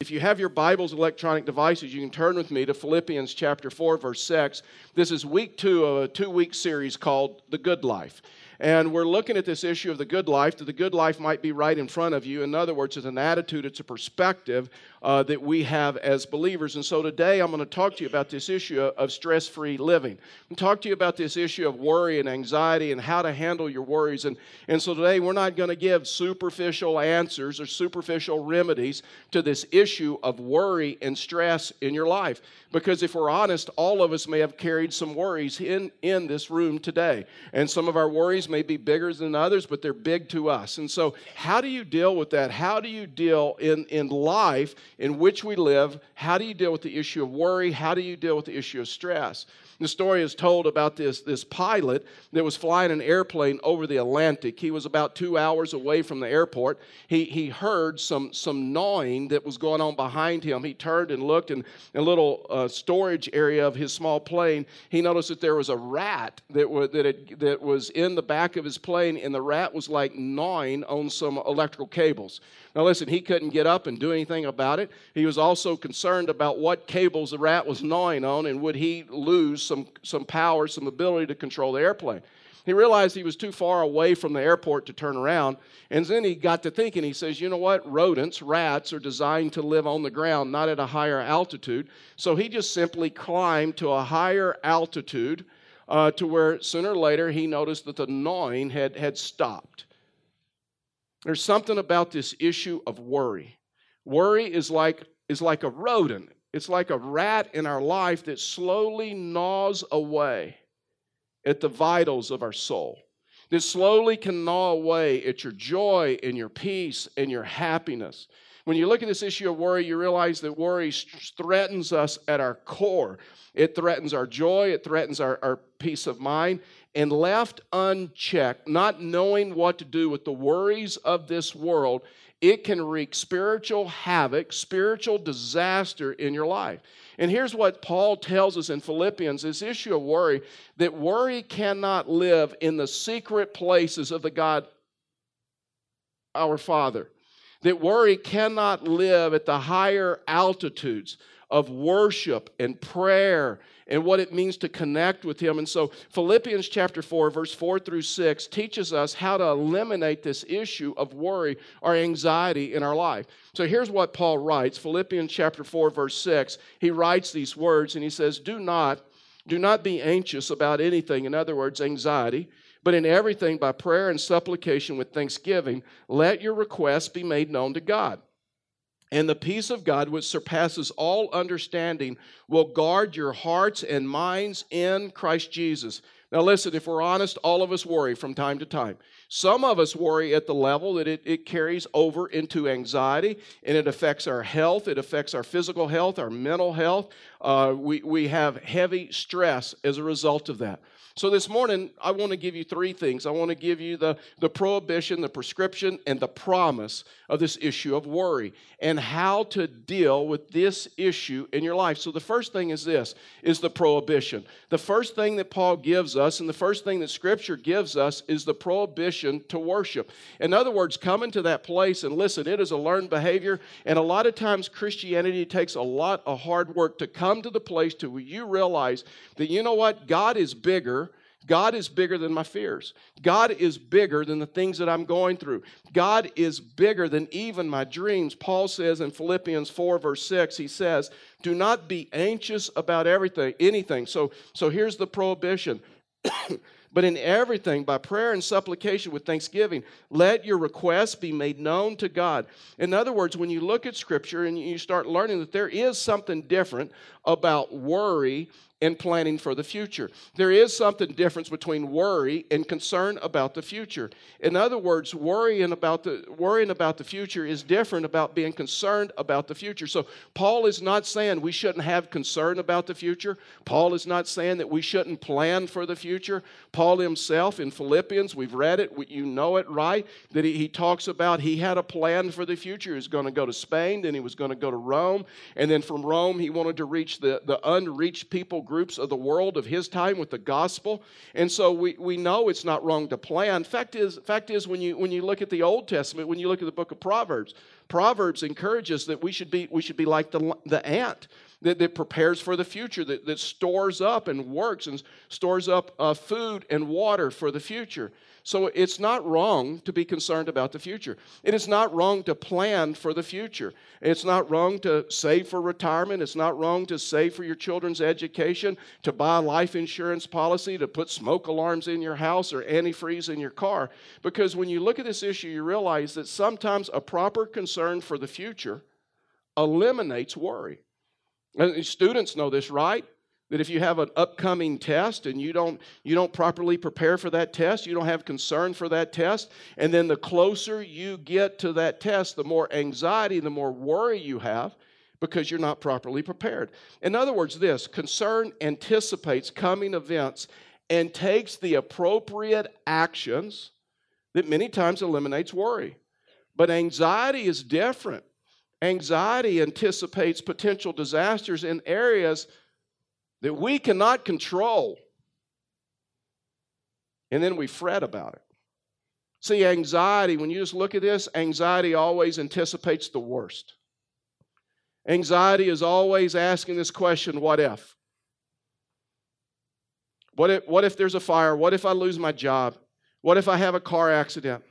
If you have your Bibles, electronic devices, you can turn with me to Philippians chapter 4, verse 6. This is week two of a two week series called The Good Life. And we're looking at this issue of the good life, that the good life might be right in front of you. In other words, it's an attitude, it's a perspective uh, that we have as believers. And so today I'm going to talk to you about this issue of stress free living. I'm talk to you about this issue of worry and anxiety and how to handle your worries. And, and so today we're not going to give superficial answers or superficial remedies to this issue of worry and stress in your life. Because if we're honest, all of us may have carried some worries in, in this room today. And some of our worries may be bigger than others, but they're big to us. And so, how do you deal with that? How do you deal in, in life in which we live? How do you deal with the issue of worry? How do you deal with the issue of stress? The story is told about this, this pilot that was flying an airplane over the Atlantic. He was about two hours away from the airport. He, he heard some, some gnawing that was going on behind him. He turned and looked in a little uh, storage area of his small plane. He noticed that there was a rat that, was, that, had, that was in the back of his plane, and the rat was like gnawing on some electrical cables. Now, listen, he couldn't get up and do anything about it. He was also concerned about what cables the rat was gnawing on and would he lose some, some power, some ability to control the airplane. He realized he was too far away from the airport to turn around. And then he got to thinking, he says, you know what? Rodents, rats, are designed to live on the ground, not at a higher altitude. So he just simply climbed to a higher altitude uh, to where sooner or later he noticed that the gnawing had, had stopped. There's something about this issue of worry. Worry is like, is like a rodent, it's like a rat in our life that slowly gnaws away at the vitals of our soul. That slowly can gnaw away at your joy and your peace and your happiness. When you look at this issue of worry, you realize that worry threatens us at our core. It threatens our joy, it threatens our, our peace of mind, and left unchecked, not knowing what to do with the worries of this world, it can wreak spiritual havoc, spiritual disaster in your life. And here's what Paul tells us in Philippians this issue of worry that worry cannot live in the secret places of the God, our Father. That worry cannot live at the higher altitudes of worship and prayer and what it means to connect with Him. And so, Philippians chapter 4, verse 4 through 6 teaches us how to eliminate this issue of worry or anxiety in our life. So, here's what Paul writes Philippians chapter 4, verse 6. He writes these words and he says, Do not, do not be anxious about anything. In other words, anxiety. But in everything, by prayer and supplication with thanksgiving, let your requests be made known to God. And the peace of God, which surpasses all understanding, will guard your hearts and minds in Christ Jesus. Now, listen, if we're honest, all of us worry from time to time. Some of us worry at the level that it, it carries over into anxiety and it affects our health, it affects our physical health, our mental health. Uh, we, we have heavy stress as a result of that. So this morning, I want to give you three things. I want to give you the, the prohibition, the prescription, and the promise of this issue of worry and how to deal with this issue in your life. So the first thing is this is the prohibition. The first thing that Paul gives us and the first thing that scripture gives us is the prohibition to worship. In other words, come into that place and listen, it is a learned behavior and a lot of times Christianity takes a lot of hard work to come to the place to where you realize that you know what? God is bigger God is bigger than my fears. God is bigger than the things that I'm going through. God is bigger than even my dreams. Paul says in Philippians 4, verse 6, he says, Do not be anxious about everything, anything. So, so here's the prohibition. but in everything, by prayer and supplication with thanksgiving, let your requests be made known to God. In other words, when you look at Scripture and you start learning that there is something different about worry and planning for the future. There is something difference between worry and concern about the future. In other words, worrying about the worrying about the future is different about being concerned about the future. So Paul is not saying we shouldn't have concern about the future. Paul is not saying that we shouldn't plan for the future. Paul himself in Philippians, we've read it, you know it right, that he, he talks about he had a plan for the future. He was going to go to Spain, then he was going to go to Rome, and then from Rome he wanted to reach the, the unreached people groups of the world of his time with the gospel. And so we, we know it's not wrong to plan. Fact is, fact is when, you, when you look at the Old Testament, when you look at the book of Proverbs, Proverbs encourages that we should be, we should be like the, the ant that, that prepares for the future, that, that stores up and works and stores up uh, food and water for the future. So it's not wrong to be concerned about the future. It is not wrong to plan for the future. It's not wrong to save for retirement. It's not wrong to save for your children's education, to buy a life insurance policy, to put smoke alarms in your house or antifreeze in your car. Because when you look at this issue, you realize that sometimes a proper concern for the future eliminates worry. And students know this, right? that if you have an upcoming test and you don't you don't properly prepare for that test you don't have concern for that test and then the closer you get to that test the more anxiety the more worry you have because you're not properly prepared. In other words this concern anticipates coming events and takes the appropriate actions that many times eliminates worry. But anxiety is different anxiety anticipates potential disasters in areas that we cannot control. And then we fret about it. See, anxiety, when you just look at this, anxiety always anticipates the worst. Anxiety is always asking this question what if? What if, what if there's a fire? What if I lose my job? What if I have a car accident?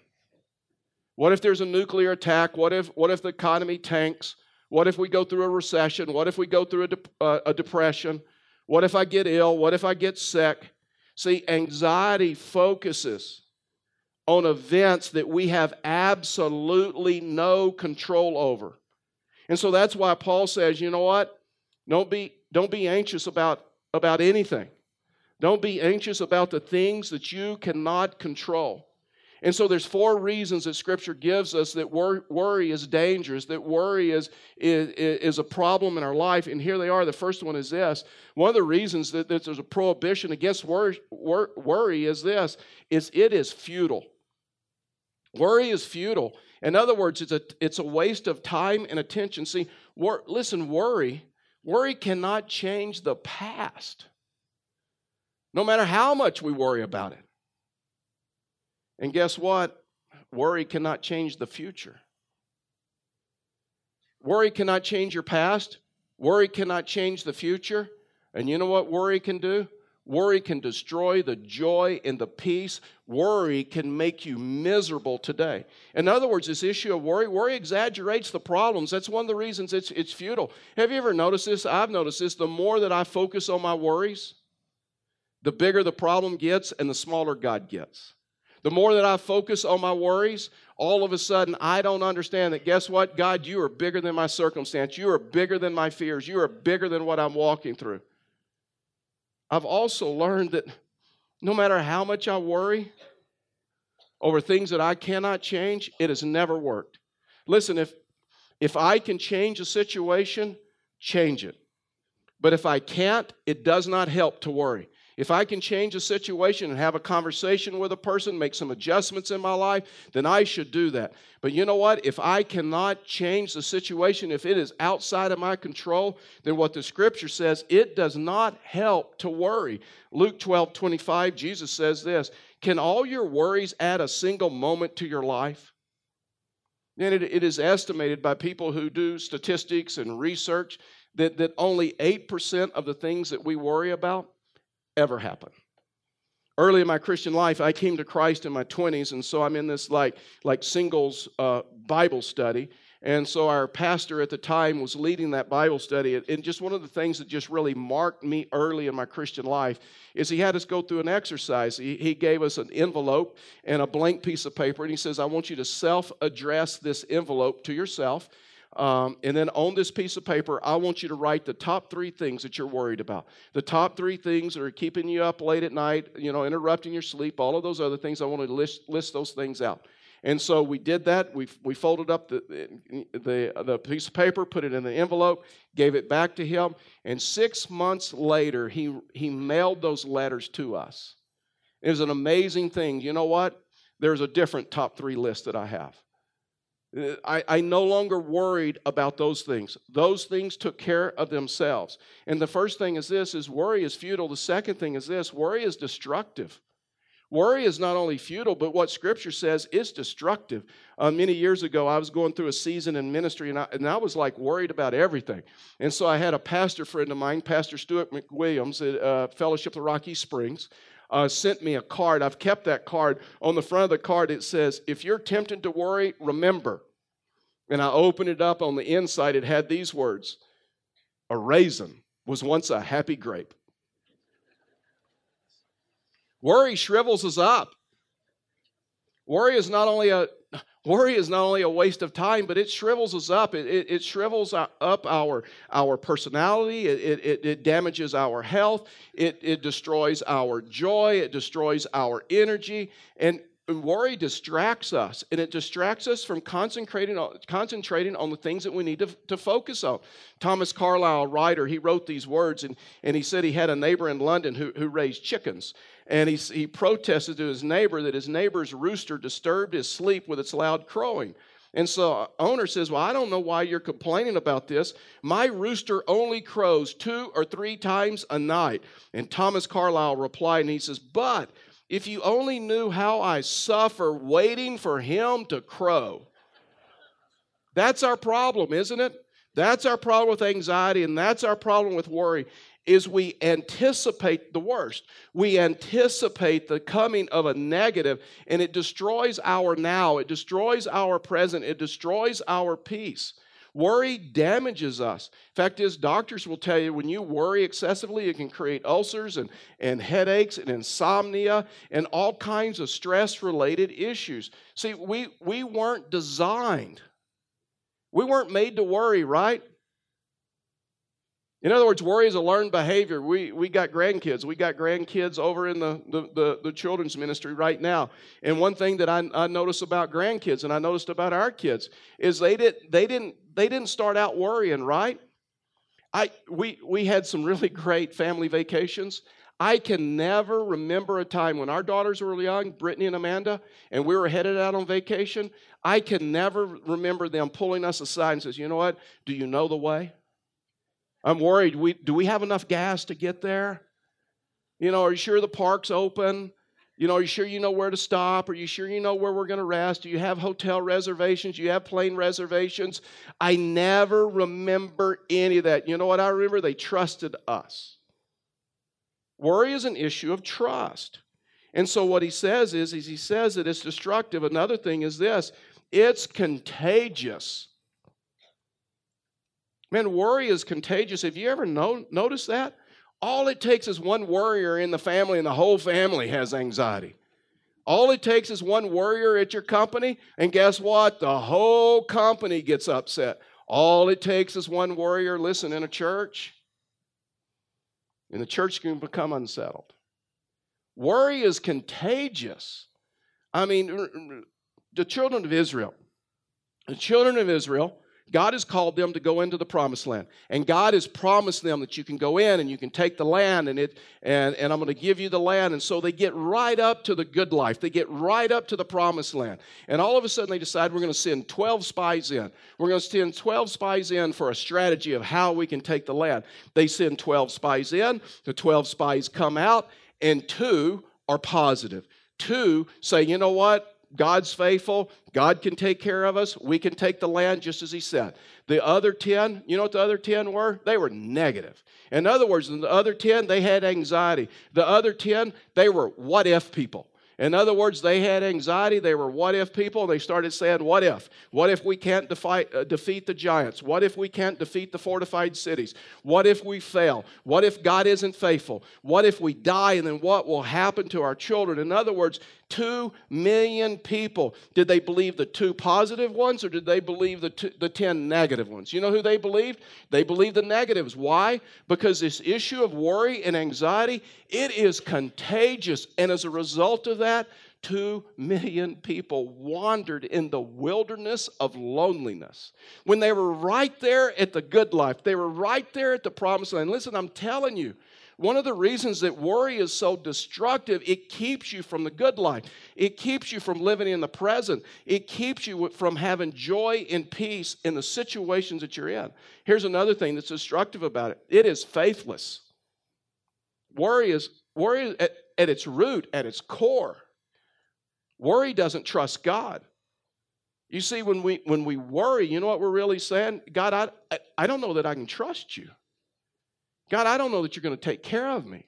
What if there's a nuclear attack? What if, what if the economy tanks? What if we go through a recession? What if we go through a, de- uh, a depression? What if I get ill? What if I get sick? See, anxiety focuses on events that we have absolutely no control over. And so that's why Paul says, you know what? Don't be, don't be anxious about, about anything. Don't be anxious about the things that you cannot control. And so there's four reasons that Scripture gives us that wor- worry is dangerous, that worry is, is, is a problem in our life. And here they are. The first one is this. One of the reasons that, that there's a prohibition against worry, wor- worry is this, is it is futile. Worry is futile. In other words, it's a, it's a waste of time and attention. See, wor- listen, worry, worry cannot change the past. No matter how much we worry about it. And guess what? Worry cannot change the future. Worry cannot change your past. Worry cannot change the future. And you know what worry can do? Worry can destroy the joy and the peace. Worry can make you miserable today. In other words, this issue of worry, worry exaggerates the problems. That's one of the reasons it's, it's futile. Have you ever noticed this? I've noticed this. The more that I focus on my worries, the bigger the problem gets and the smaller God gets. The more that I focus on my worries, all of a sudden I don't understand that guess what? God, you are bigger than my circumstance. You are bigger than my fears. You are bigger than what I'm walking through. I've also learned that no matter how much I worry over things that I cannot change, it has never worked. Listen, if if I can change a situation, change it. But if I can't, it does not help to worry. If I can change a situation and have a conversation with a person, make some adjustments in my life, then I should do that. But you know what? If I cannot change the situation, if it is outside of my control, then what the scripture says, it does not help to worry. Luke 12 25, Jesus says this Can all your worries add a single moment to your life? And it, it is estimated by people who do statistics and research that, that only 8% of the things that we worry about ever happen. Early in my Christian life, I came to Christ in my 20s, and so I'm in this like, like singles uh, Bible study. And so our pastor at the time was leading that Bible study. And just one of the things that just really marked me early in my Christian life is he had us go through an exercise. He, he gave us an envelope and a blank piece of paper, and he says, I want you to self address this envelope to yourself. Um, and then on this piece of paper, I want you to write the top three things that you're worried about. The top three things that are keeping you up late at night, you know, interrupting your sleep, all of those other things. I want to list, list those things out. And so we did that. We, we folded up the, the, the piece of paper, put it in the envelope, gave it back to him. And six months later, he, he mailed those letters to us. It was an amazing thing. You know what? There's a different top three list that I have. I, I no longer worried about those things. Those things took care of themselves. And the first thing is this is worry is futile. The second thing is this worry is destructive. Worry is not only futile, but what Scripture says is destructive. Uh, many years ago, I was going through a season in ministry, and I, and I was like worried about everything. And so I had a pastor friend of mine, Pastor Stuart McWilliams at uh, Fellowship of Rocky Springs, uh, sent me a card. I've kept that card. On the front of the card, it says, If you're tempted to worry, remember. And I opened it up. On the inside, it had these words A raisin was once a happy grape. Worry shrivels us up. Worry is not only a worry is not only a waste of time, but it shrivels us up. It, it, it shrivels up our, our personality. It, it, it damages our health. It, it destroys our joy. It destroys our energy. And worry distracts us, and it distracts us from concentrating on, concentrating on the things that we need to, to focus on. Thomas Carlyle, writer, he wrote these words, and, and he said he had a neighbor in London who, who raised chickens. And he, he protested to his neighbor that his neighbor's rooster disturbed his sleep with its loud crowing. And so uh, owner says, Well, I don't know why you're complaining about this. My rooster only crows two or three times a night. And Thomas Carlyle replied, and he says, But if you only knew how I suffer waiting for him to crow. That's our problem, isn't it? That's our problem with anxiety, and that's our problem with worry is we anticipate the worst. We anticipate the coming of a negative, and it destroys our now, it destroys our present, it destroys our peace. Worry damages us. Fact is, doctors will tell you when you worry excessively, it can create ulcers and, and headaches and insomnia and all kinds of stress related issues. See, we, we weren't designed, we weren't made to worry, right? In other words, worry is a learned behavior. We, we got grandkids. We got grandkids over in the, the, the, the children's ministry right now. And one thing that I, I notice about grandkids and I noticed about our kids is they, did, they didn't they didn't start out worrying, right? I, we, we had some really great family vacations. I can never remember a time when our daughters were young, Brittany and Amanda, and we were headed out on vacation. I can never remember them pulling us aside and says, "You know what? Do you know the way? I'm worried. We, do we have enough gas to get there? You know, are you sure the park's open? You know, are you sure you know where to stop? Are you sure you know where we're going to rest? Do you have hotel reservations? Do you have plane reservations? I never remember any of that. You know what I remember? They trusted us. Worry is an issue of trust. And so what he says is, is he says that it's destructive. Another thing is this it's contagious. Man, worry is contagious. Have you ever know, noticed that? All it takes is one worrier in the family, and the whole family has anxiety. All it takes is one worrier at your company, and guess what? The whole company gets upset. All it takes is one worrier, listen, in a church, and the church can become unsettled. Worry is contagious. I mean, the children of Israel, the children of Israel, God has called them to go into the promised land. And God has promised them that you can go in and you can take the land and it and, and I'm going to give you the land. And so they get right up to the good life. They get right up to the promised land. And all of a sudden they decide we're going to send 12 spies in. We're going to send 12 spies in for a strategy of how we can take the land. They send 12 spies in, the 12 spies come out, and two are positive. Two say, you know what? God's faithful. God can take care of us. We can take the land just as He said. The other 10, you know what the other 10 were? They were negative. In other words, the other 10, they had anxiety. The other 10, they were what if people. In other words, they had anxiety. They were what if people. They started saying, What if? What if we can't defi- uh, defeat the giants? What if we can't defeat the fortified cities? What if we fail? What if God isn't faithful? What if we die and then what will happen to our children? In other words, Two million people. Did they believe the two positive ones or did they believe the, two, the 10 negative ones? You know who they believed? They believed the negatives. Why? Because this issue of worry and anxiety, it is contagious. And as a result of that, two million people wandered in the wilderness of loneliness. When they were right there at the good life, they were right there at the promised land. Listen, I'm telling you, one of the reasons that worry is so destructive, it keeps you from the good life. It keeps you from living in the present. It keeps you from having joy and peace in the situations that you're in. Here's another thing that's destructive about it it is faithless. Worry is, worry at, at its root, at its core, worry doesn't trust God. You see, when we when we worry, you know what we're really saying? God, I, I, I don't know that I can trust you. God, I don't know that you're going to take care of me.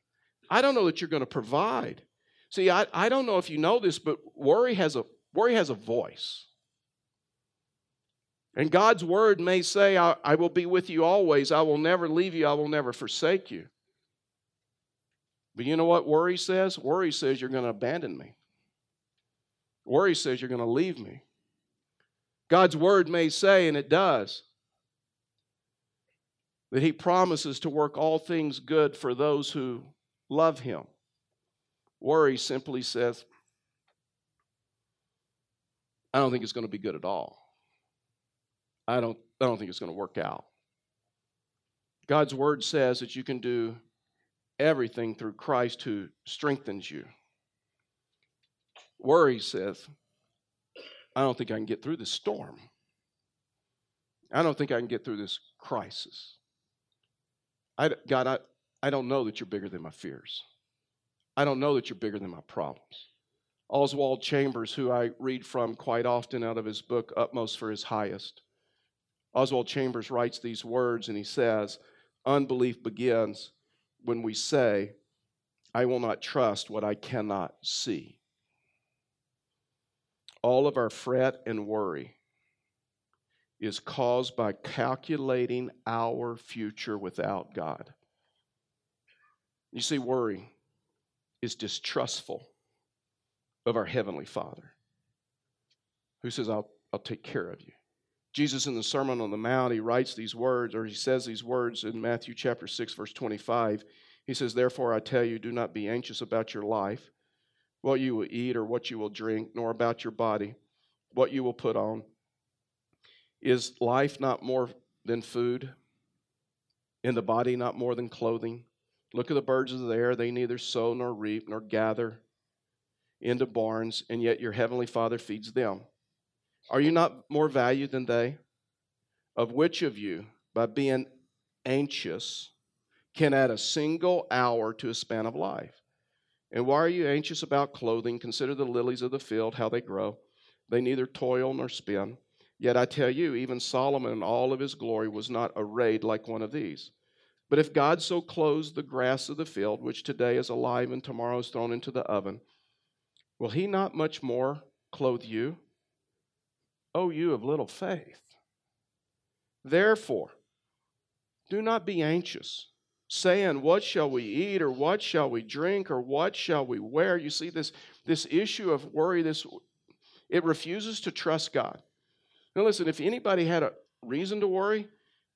I don't know that you're going to provide. See, I, I don't know if you know this, but worry has a worry has a voice. And God's word may say, I, I will be with you always. I will never leave you. I will never forsake you. But you know what worry says? Worry says you're going to abandon me. Worry says you're going to leave me. God's word may say, and it does, that He promises to work all things good for those who love Him. Worry simply says, I don't think it's going to be good at all. I don't, I don't think it's going to work out. God's word says that you can do everything through Christ who strengthens you. Worry says, I don't think I can get through this storm. I don't think I can get through this crisis. I, God, I, I don't know that you're bigger than my fears. I don't know that you're bigger than my problems. Oswald Chambers, who I read from quite often out of his book, Utmost for His Highest, Oswald Chambers writes these words and he says, Unbelief begins when we say, I will not trust what I cannot see. All of our fret and worry is caused by calculating our future without God. You see, worry is distrustful of our Heavenly Father who says, I'll, I'll take care of you. Jesus in the Sermon on the Mount, he writes these words, or he says these words in Matthew chapter 6, verse 25. He says, Therefore I tell you, do not be anxious about your life, what you will eat or what you will drink, nor about your body, what you will put on. Is life not more than food? In the body not more than clothing? Look at the birds of the air, they neither sow nor reap nor gather into barns, and yet your heavenly Father feeds them. Are you not more valued than they? Of which of you, by being anxious, can add a single hour to a span of life? And why are you anxious about clothing? Consider the lilies of the field, how they grow. They neither toil nor spin. Yet I tell you, even Solomon in all of his glory was not arrayed like one of these. But if God so clothes the grass of the field, which today is alive and tomorrow is thrown into the oven, will he not much more clothe you? O you of little faith. Therefore, do not be anxious, saying, What shall we eat, or what shall we drink, or what shall we wear? You see, this, this issue of worry, this it refuses to trust God. Now, listen, if anybody had a reason to worry,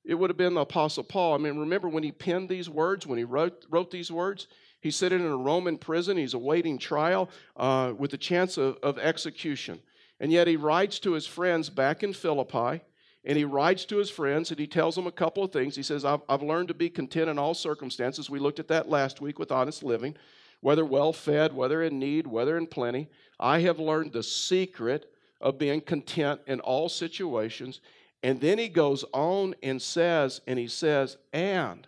it would have been the Apostle Paul. I mean, remember when he penned these words, when he wrote, wrote these words? He's sitting in a Roman prison, he's awaiting trial uh, with the chance of, of execution. And yet he writes to his friends back in Philippi, and he writes to his friends and he tells them a couple of things. He says, I've, I've learned to be content in all circumstances. We looked at that last week with honest living, whether well fed, whether in need, whether in plenty. I have learned the secret of being content in all situations. And then he goes on and says, and he says, and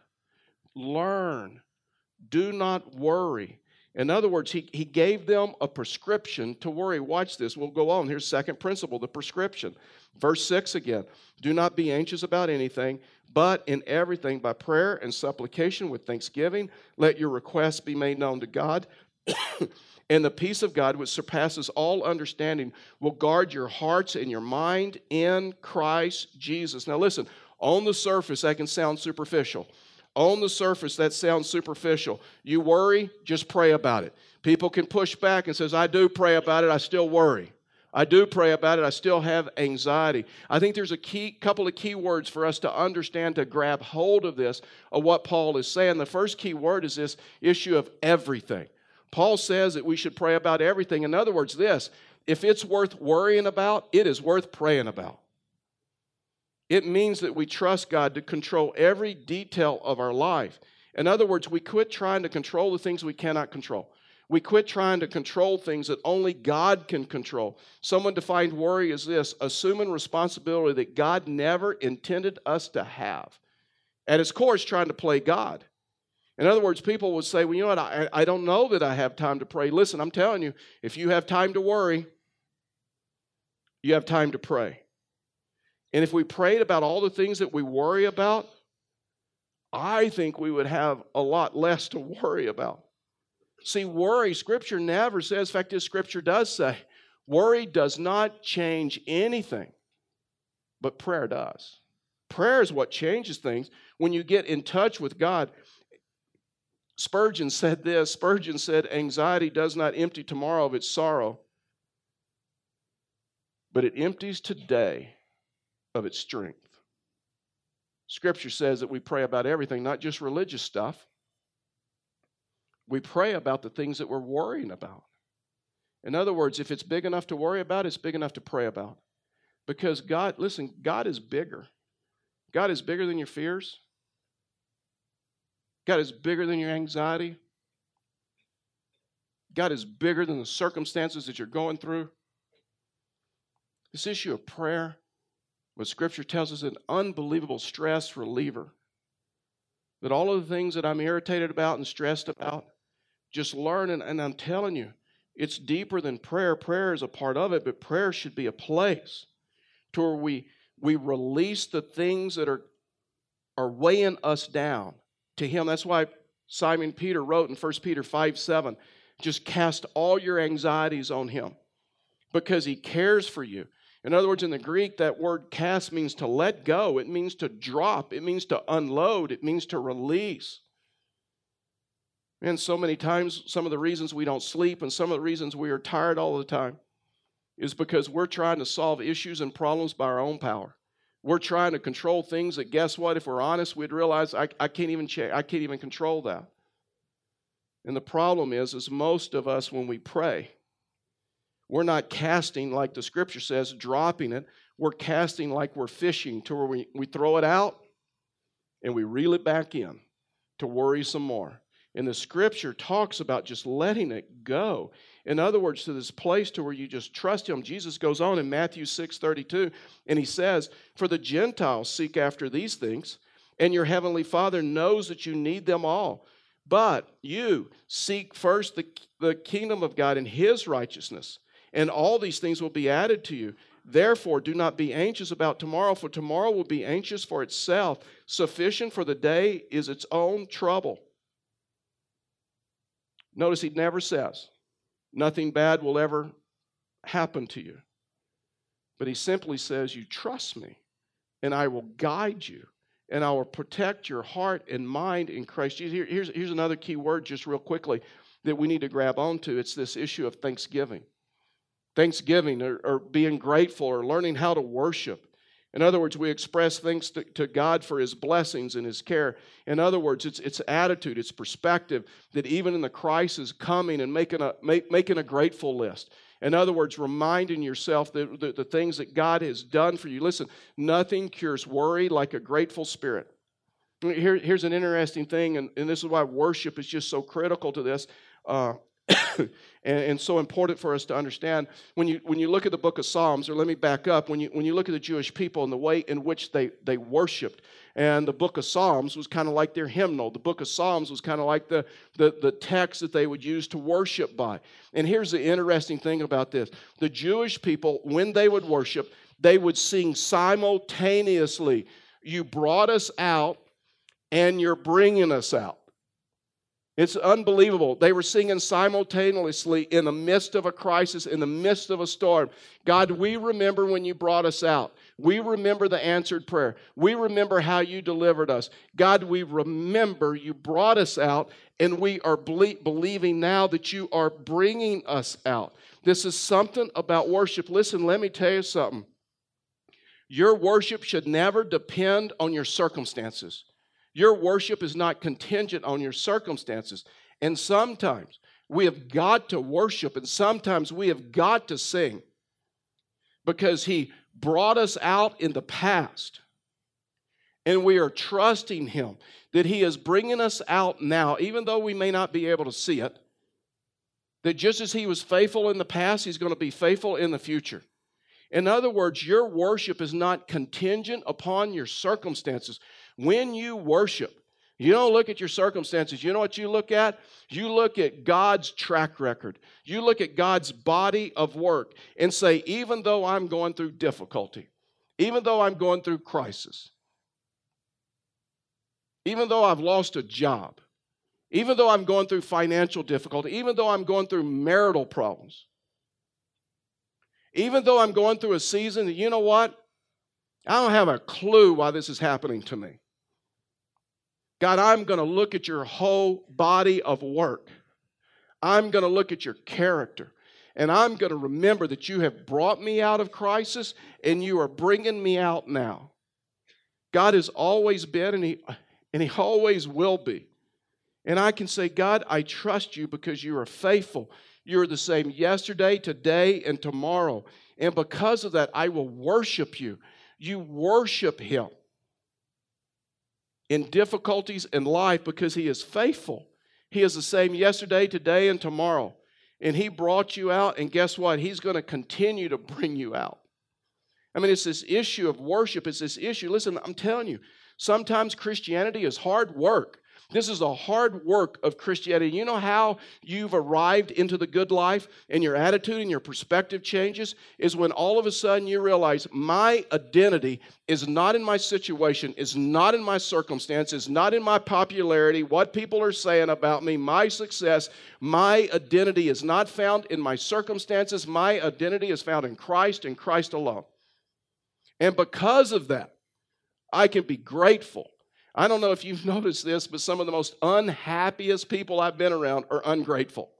learn, do not worry. In other words, he, he gave them a prescription to worry. Watch this. We'll go on. Here's second principle, the prescription. Verse 6 again. Do not be anxious about anything, but in everything by prayer and supplication with thanksgiving, let your requests be made known to God. and the peace of God, which surpasses all understanding, will guard your hearts and your mind in Christ Jesus. Now, listen, on the surface, that can sound superficial. On the surface, that sounds superficial. You worry, just pray about it. People can push back and says, I do pray about it, I still worry. I do pray about it, I still have anxiety. I think there's a key couple of key words for us to understand to grab hold of this, of what Paul is saying. The first key word is this issue of everything. Paul says that we should pray about everything. In other words, this if it's worth worrying about, it is worth praying about. It means that we trust God to control every detail of our life. In other words, we quit trying to control the things we cannot control. We quit trying to control things that only God can control. Someone defined worry as this assuming responsibility that God never intended us to have. At its core, it's trying to play God. In other words, people would say, well, you know what, I, I don't know that I have time to pray. Listen, I'm telling you, if you have time to worry, you have time to pray. And if we prayed about all the things that we worry about, I think we would have a lot less to worry about. See, worry, Scripture never says, in fact, this Scripture does say, worry does not change anything, but prayer does. Prayer is what changes things. When you get in touch with God, Spurgeon said this Spurgeon said, Anxiety does not empty tomorrow of its sorrow, but it empties today of its strength. Scripture says that we pray about everything, not just religious stuff. We pray about the things that we're worrying about. In other words, if it's big enough to worry about, it's big enough to pray about. Because God, listen, God is bigger. God is bigger than your fears. God is bigger than your anxiety. God is bigger than the circumstances that you're going through. This issue of prayer, what Scripture tells us, an unbelievable stress reliever. That all of the things that I'm irritated about and stressed about, just learn, and, and I'm telling you, it's deeper than prayer. Prayer is a part of it, but prayer should be a place to where we, we release the things that are, are weighing us down to Him. That's why Simon Peter wrote in 1 Peter 5 7, just cast all your anxieties on Him because He cares for you. In other words, in the Greek, that word cast means to let go, it means to drop, it means to unload, it means to release. And so many times, some of the reasons we don't sleep and some of the reasons we are tired all the time is because we're trying to solve issues and problems by our own power. We're trying to control things that, guess what? If we're honest, we'd realize I, I can't even check, I can't even control that. And the problem is, is most of us when we pray, we're not casting like the scripture says, dropping it. We're casting like we're fishing to where we, we throw it out and we reel it back in to worry some more. And the scripture talks about just letting it go. In other words, to this place to where you just trust him. Jesus goes on in Matthew 6 32, and he says, For the Gentiles seek after these things, and your heavenly Father knows that you need them all. But you seek first the, the kingdom of God and his righteousness, and all these things will be added to you. Therefore, do not be anxious about tomorrow, for tomorrow will be anxious for itself. Sufficient for the day is its own trouble. Notice he never says, nothing bad will ever happen to you. But he simply says, You trust me, and I will guide you, and I will protect your heart and mind in Christ Jesus. Here, here's, here's another key word, just real quickly, that we need to grab onto it's this issue of thanksgiving. Thanksgiving, or, or being grateful, or learning how to worship. In other words, we express thanks to, to, God for His blessings and His care. In other words, it's, it's attitude, it's perspective that even in the crisis, coming and making a, make, making a grateful list. In other words, reminding yourself that the, the things that God has done for you. Listen, nothing cures worry like a grateful spirit. Here, here's an interesting thing, and, and, this is why worship is just so critical to this. Uh, and, and, so important for us to understand when you when you look at the book of psalms or let me back up when you when you look at the jewish people and the way in which they they worshiped and the book of psalms was kind of like their hymnal. The book of psalms was kind of like the, the the text that they would use to worship by. And here's the interesting thing about this. The jewish people when they would worship they would sing simultaneously you brought us out and you're bringing us out it's unbelievable. They were singing simultaneously in the midst of a crisis, in the midst of a storm. God, we remember when you brought us out. We remember the answered prayer. We remember how you delivered us. God, we remember you brought us out, and we are believing now that you are bringing us out. This is something about worship. Listen, let me tell you something. Your worship should never depend on your circumstances. Your worship is not contingent on your circumstances. And sometimes we have got to worship, and sometimes we have got to sing because He brought us out in the past. And we are trusting Him that He is bringing us out now, even though we may not be able to see it. That just as He was faithful in the past, He's going to be faithful in the future. In other words, your worship is not contingent upon your circumstances. When you worship, You don't look at your circumstances. You know what you look at? You look at God's track record. You look at God's body of work and say, even though I'm going through difficulty, even though I'm going through crisis, even though I've lost a job, even though I'm going through financial difficulty, even though I'm going through marital problems, even though I'm going through a season that, you know what? I don't have a clue why this is happening to me. God, I'm going to look at your whole body of work. I'm going to look at your character. And I'm going to remember that you have brought me out of crisis and you are bringing me out now. God has always been and he, and he always will be. And I can say, God, I trust you because you are faithful. You're the same yesterday, today, and tomorrow. And because of that, I will worship you. You worship him in difficulties in life because He is faithful. He is the same yesterday, today, and tomorrow. And He brought you out, and guess what? He's going to continue to bring you out. I mean, it's this issue of worship. It's this issue. Listen, I'm telling you, sometimes Christianity is hard work. This is a hard work of Christianity. You know how you've arrived into the good life and your attitude and your perspective changes? Is when all of a sudden you realize my identity is not in my situation, is not in my circumstance, is not in my popularity, what people are saying about me, my success. My identity is not found in my circumstances. My identity is found in Christ and Christ alone. And because of that, I can be grateful I don't know if you've noticed this, but some of the most unhappiest people I've been around are ungrateful.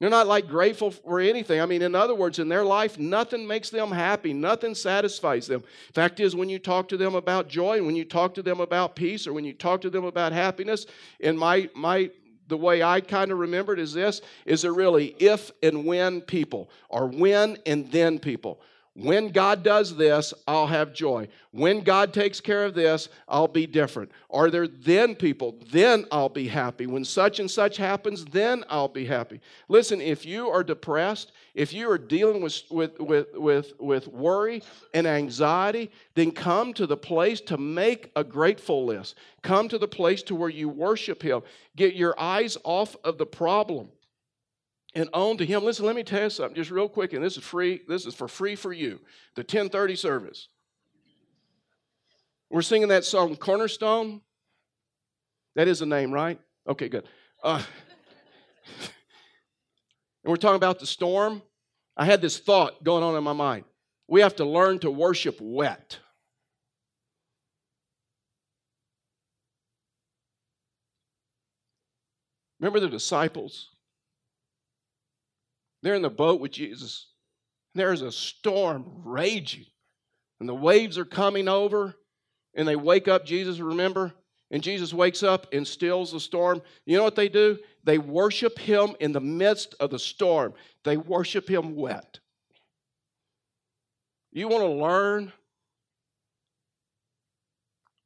They're not like grateful for anything. I mean, in other words, in their life, nothing makes them happy, nothing satisfies them. Fact is, when you talk to them about joy, when you talk to them about peace, or when you talk to them about happiness, in my my the way I kind of remembered is this is they're really if and when people, or when and then people. When God does this, I'll have joy. When God takes care of this, I'll be different. Are there then people? Then I'll be happy. When such and such happens, then I'll be happy. Listen, if you are depressed, if you are dealing with, with, with, with, with worry and anxiety, then come to the place to make a grateful list. Come to the place to where you worship Him. Get your eyes off of the problem and on to him. Listen, let me tell you something just real quick, and this is free. This is for free for you. The 1030 service. We're singing that song, Cornerstone. That is a name, right? Okay, good. Uh, and we're talking about the storm. I had this thought going on in my mind. We have to learn to worship wet. Remember the disciples? They're in the boat with Jesus. There's a storm raging, and the waves are coming over, and they wake up Jesus, remember? And Jesus wakes up and stills the storm. You know what they do? They worship him in the midst of the storm, they worship him wet. You want to learn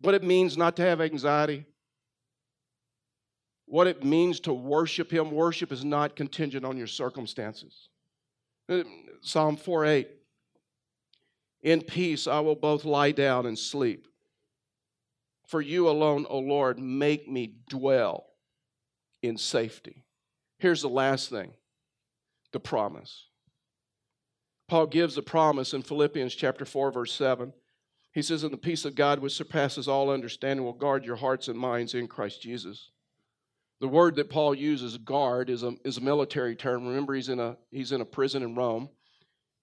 what it means not to have anxiety? What it means to worship Him. Worship is not contingent on your circumstances. Uh, Psalm 4 8. In peace I will both lie down and sleep. For you alone, O Lord, make me dwell in safety. Here's the last thing the promise. Paul gives a promise in Philippians chapter 4, verse 7. He says, And the peace of God, which surpasses all understanding, will guard your hearts and minds in Christ Jesus. The word that Paul uses, guard, is a, is a military term. Remember, he's in, a, he's in a prison in Rome.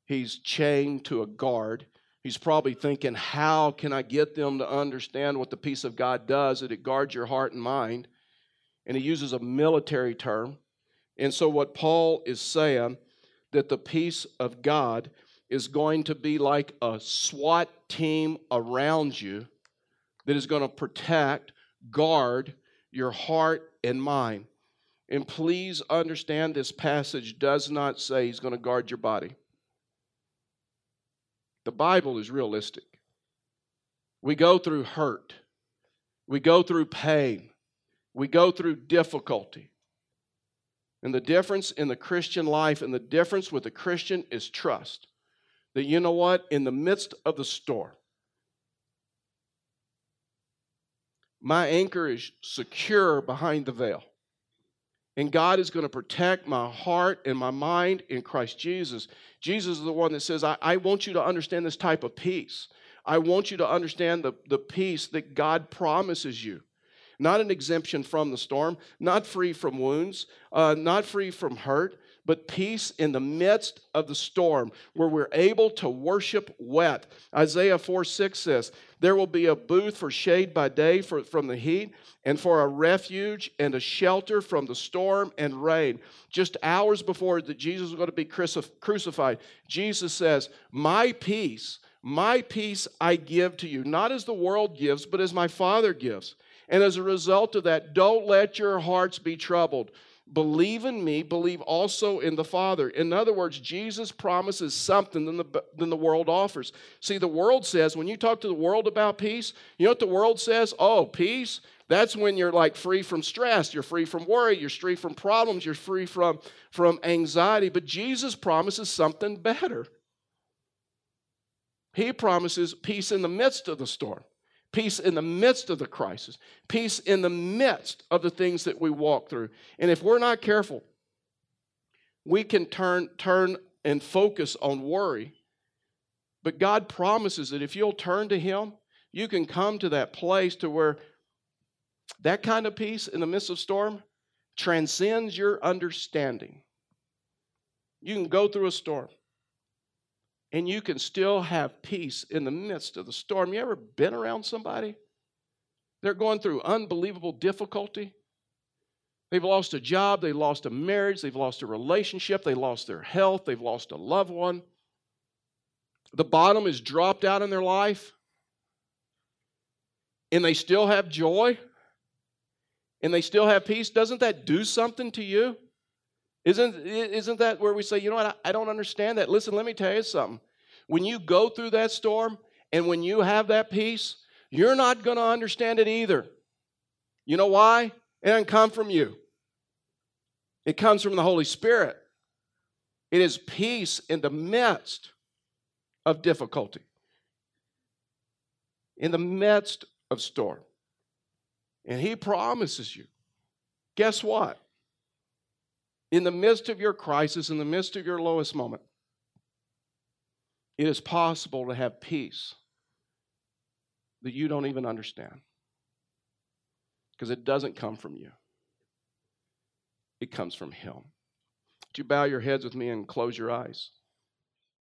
He's chained to a guard. He's probably thinking, how can I get them to understand what the peace of God does, that it guards your heart and mind? And he uses a military term. And so, what Paul is saying, that the peace of God is going to be like a SWAT team around you that is going to protect, guard your heart and mind. And please understand this passage does not say he's going to guard your body. The Bible is realistic. We go through hurt, we go through pain, we go through difficulty. And the difference in the Christian life and the difference with the Christian is trust. That you know what? In the midst of the storm, My anchor is secure behind the veil. And God is going to protect my heart and my mind in Christ Jesus. Jesus is the one that says, I, I want you to understand this type of peace. I want you to understand the, the peace that God promises you. Not an exemption from the storm, not free from wounds, uh, not free from hurt, but peace in the midst of the storm where we're able to worship wet. Isaiah 4 6 says, There will be a booth for shade by day for, from the heat, and for a refuge and a shelter from the storm and rain. Just hours before that Jesus was going to be crucified, Jesus says, My peace, my peace I give to you, not as the world gives, but as my Father gives. And as a result of that, don't let your hearts be troubled. Believe in me, believe also in the Father. In other words, Jesus promises something than the, than the world offers. See, the world says, when you talk to the world about peace, you know what the world says? Oh, peace? That's when you're like free from stress, you're free from worry, you're free from problems, you're free from, from anxiety. But Jesus promises something better. He promises peace in the midst of the storm peace in the midst of the crisis, peace in the midst of the things that we walk through. And if we're not careful, we can turn, turn and focus on worry. But God promises that if you'll turn to Him, you can come to that place to where that kind of peace in the midst of storm transcends your understanding. You can go through a storm and you can still have peace in the midst of the storm. You ever been around somebody? They're going through unbelievable difficulty. They've lost a job, they've lost a marriage, they've lost a relationship, they lost their health, they've lost a loved one. The bottom is dropped out in their life, and they still have joy, and they still have peace. Doesn't that do something to you? Isn't, isn't that where we say, you know what, I, I don't understand that? Listen, let me tell you something. When you go through that storm and when you have that peace, you're not going to understand it either. You know why? It doesn't come from you, it comes from the Holy Spirit. It is peace in the midst of difficulty, in the midst of storm. And He promises you guess what? In the midst of your crisis, in the midst of your lowest moment, it is possible to have peace that you don't even understand because it doesn't come from you, it comes from Him. Would you bow your heads with me and close your eyes?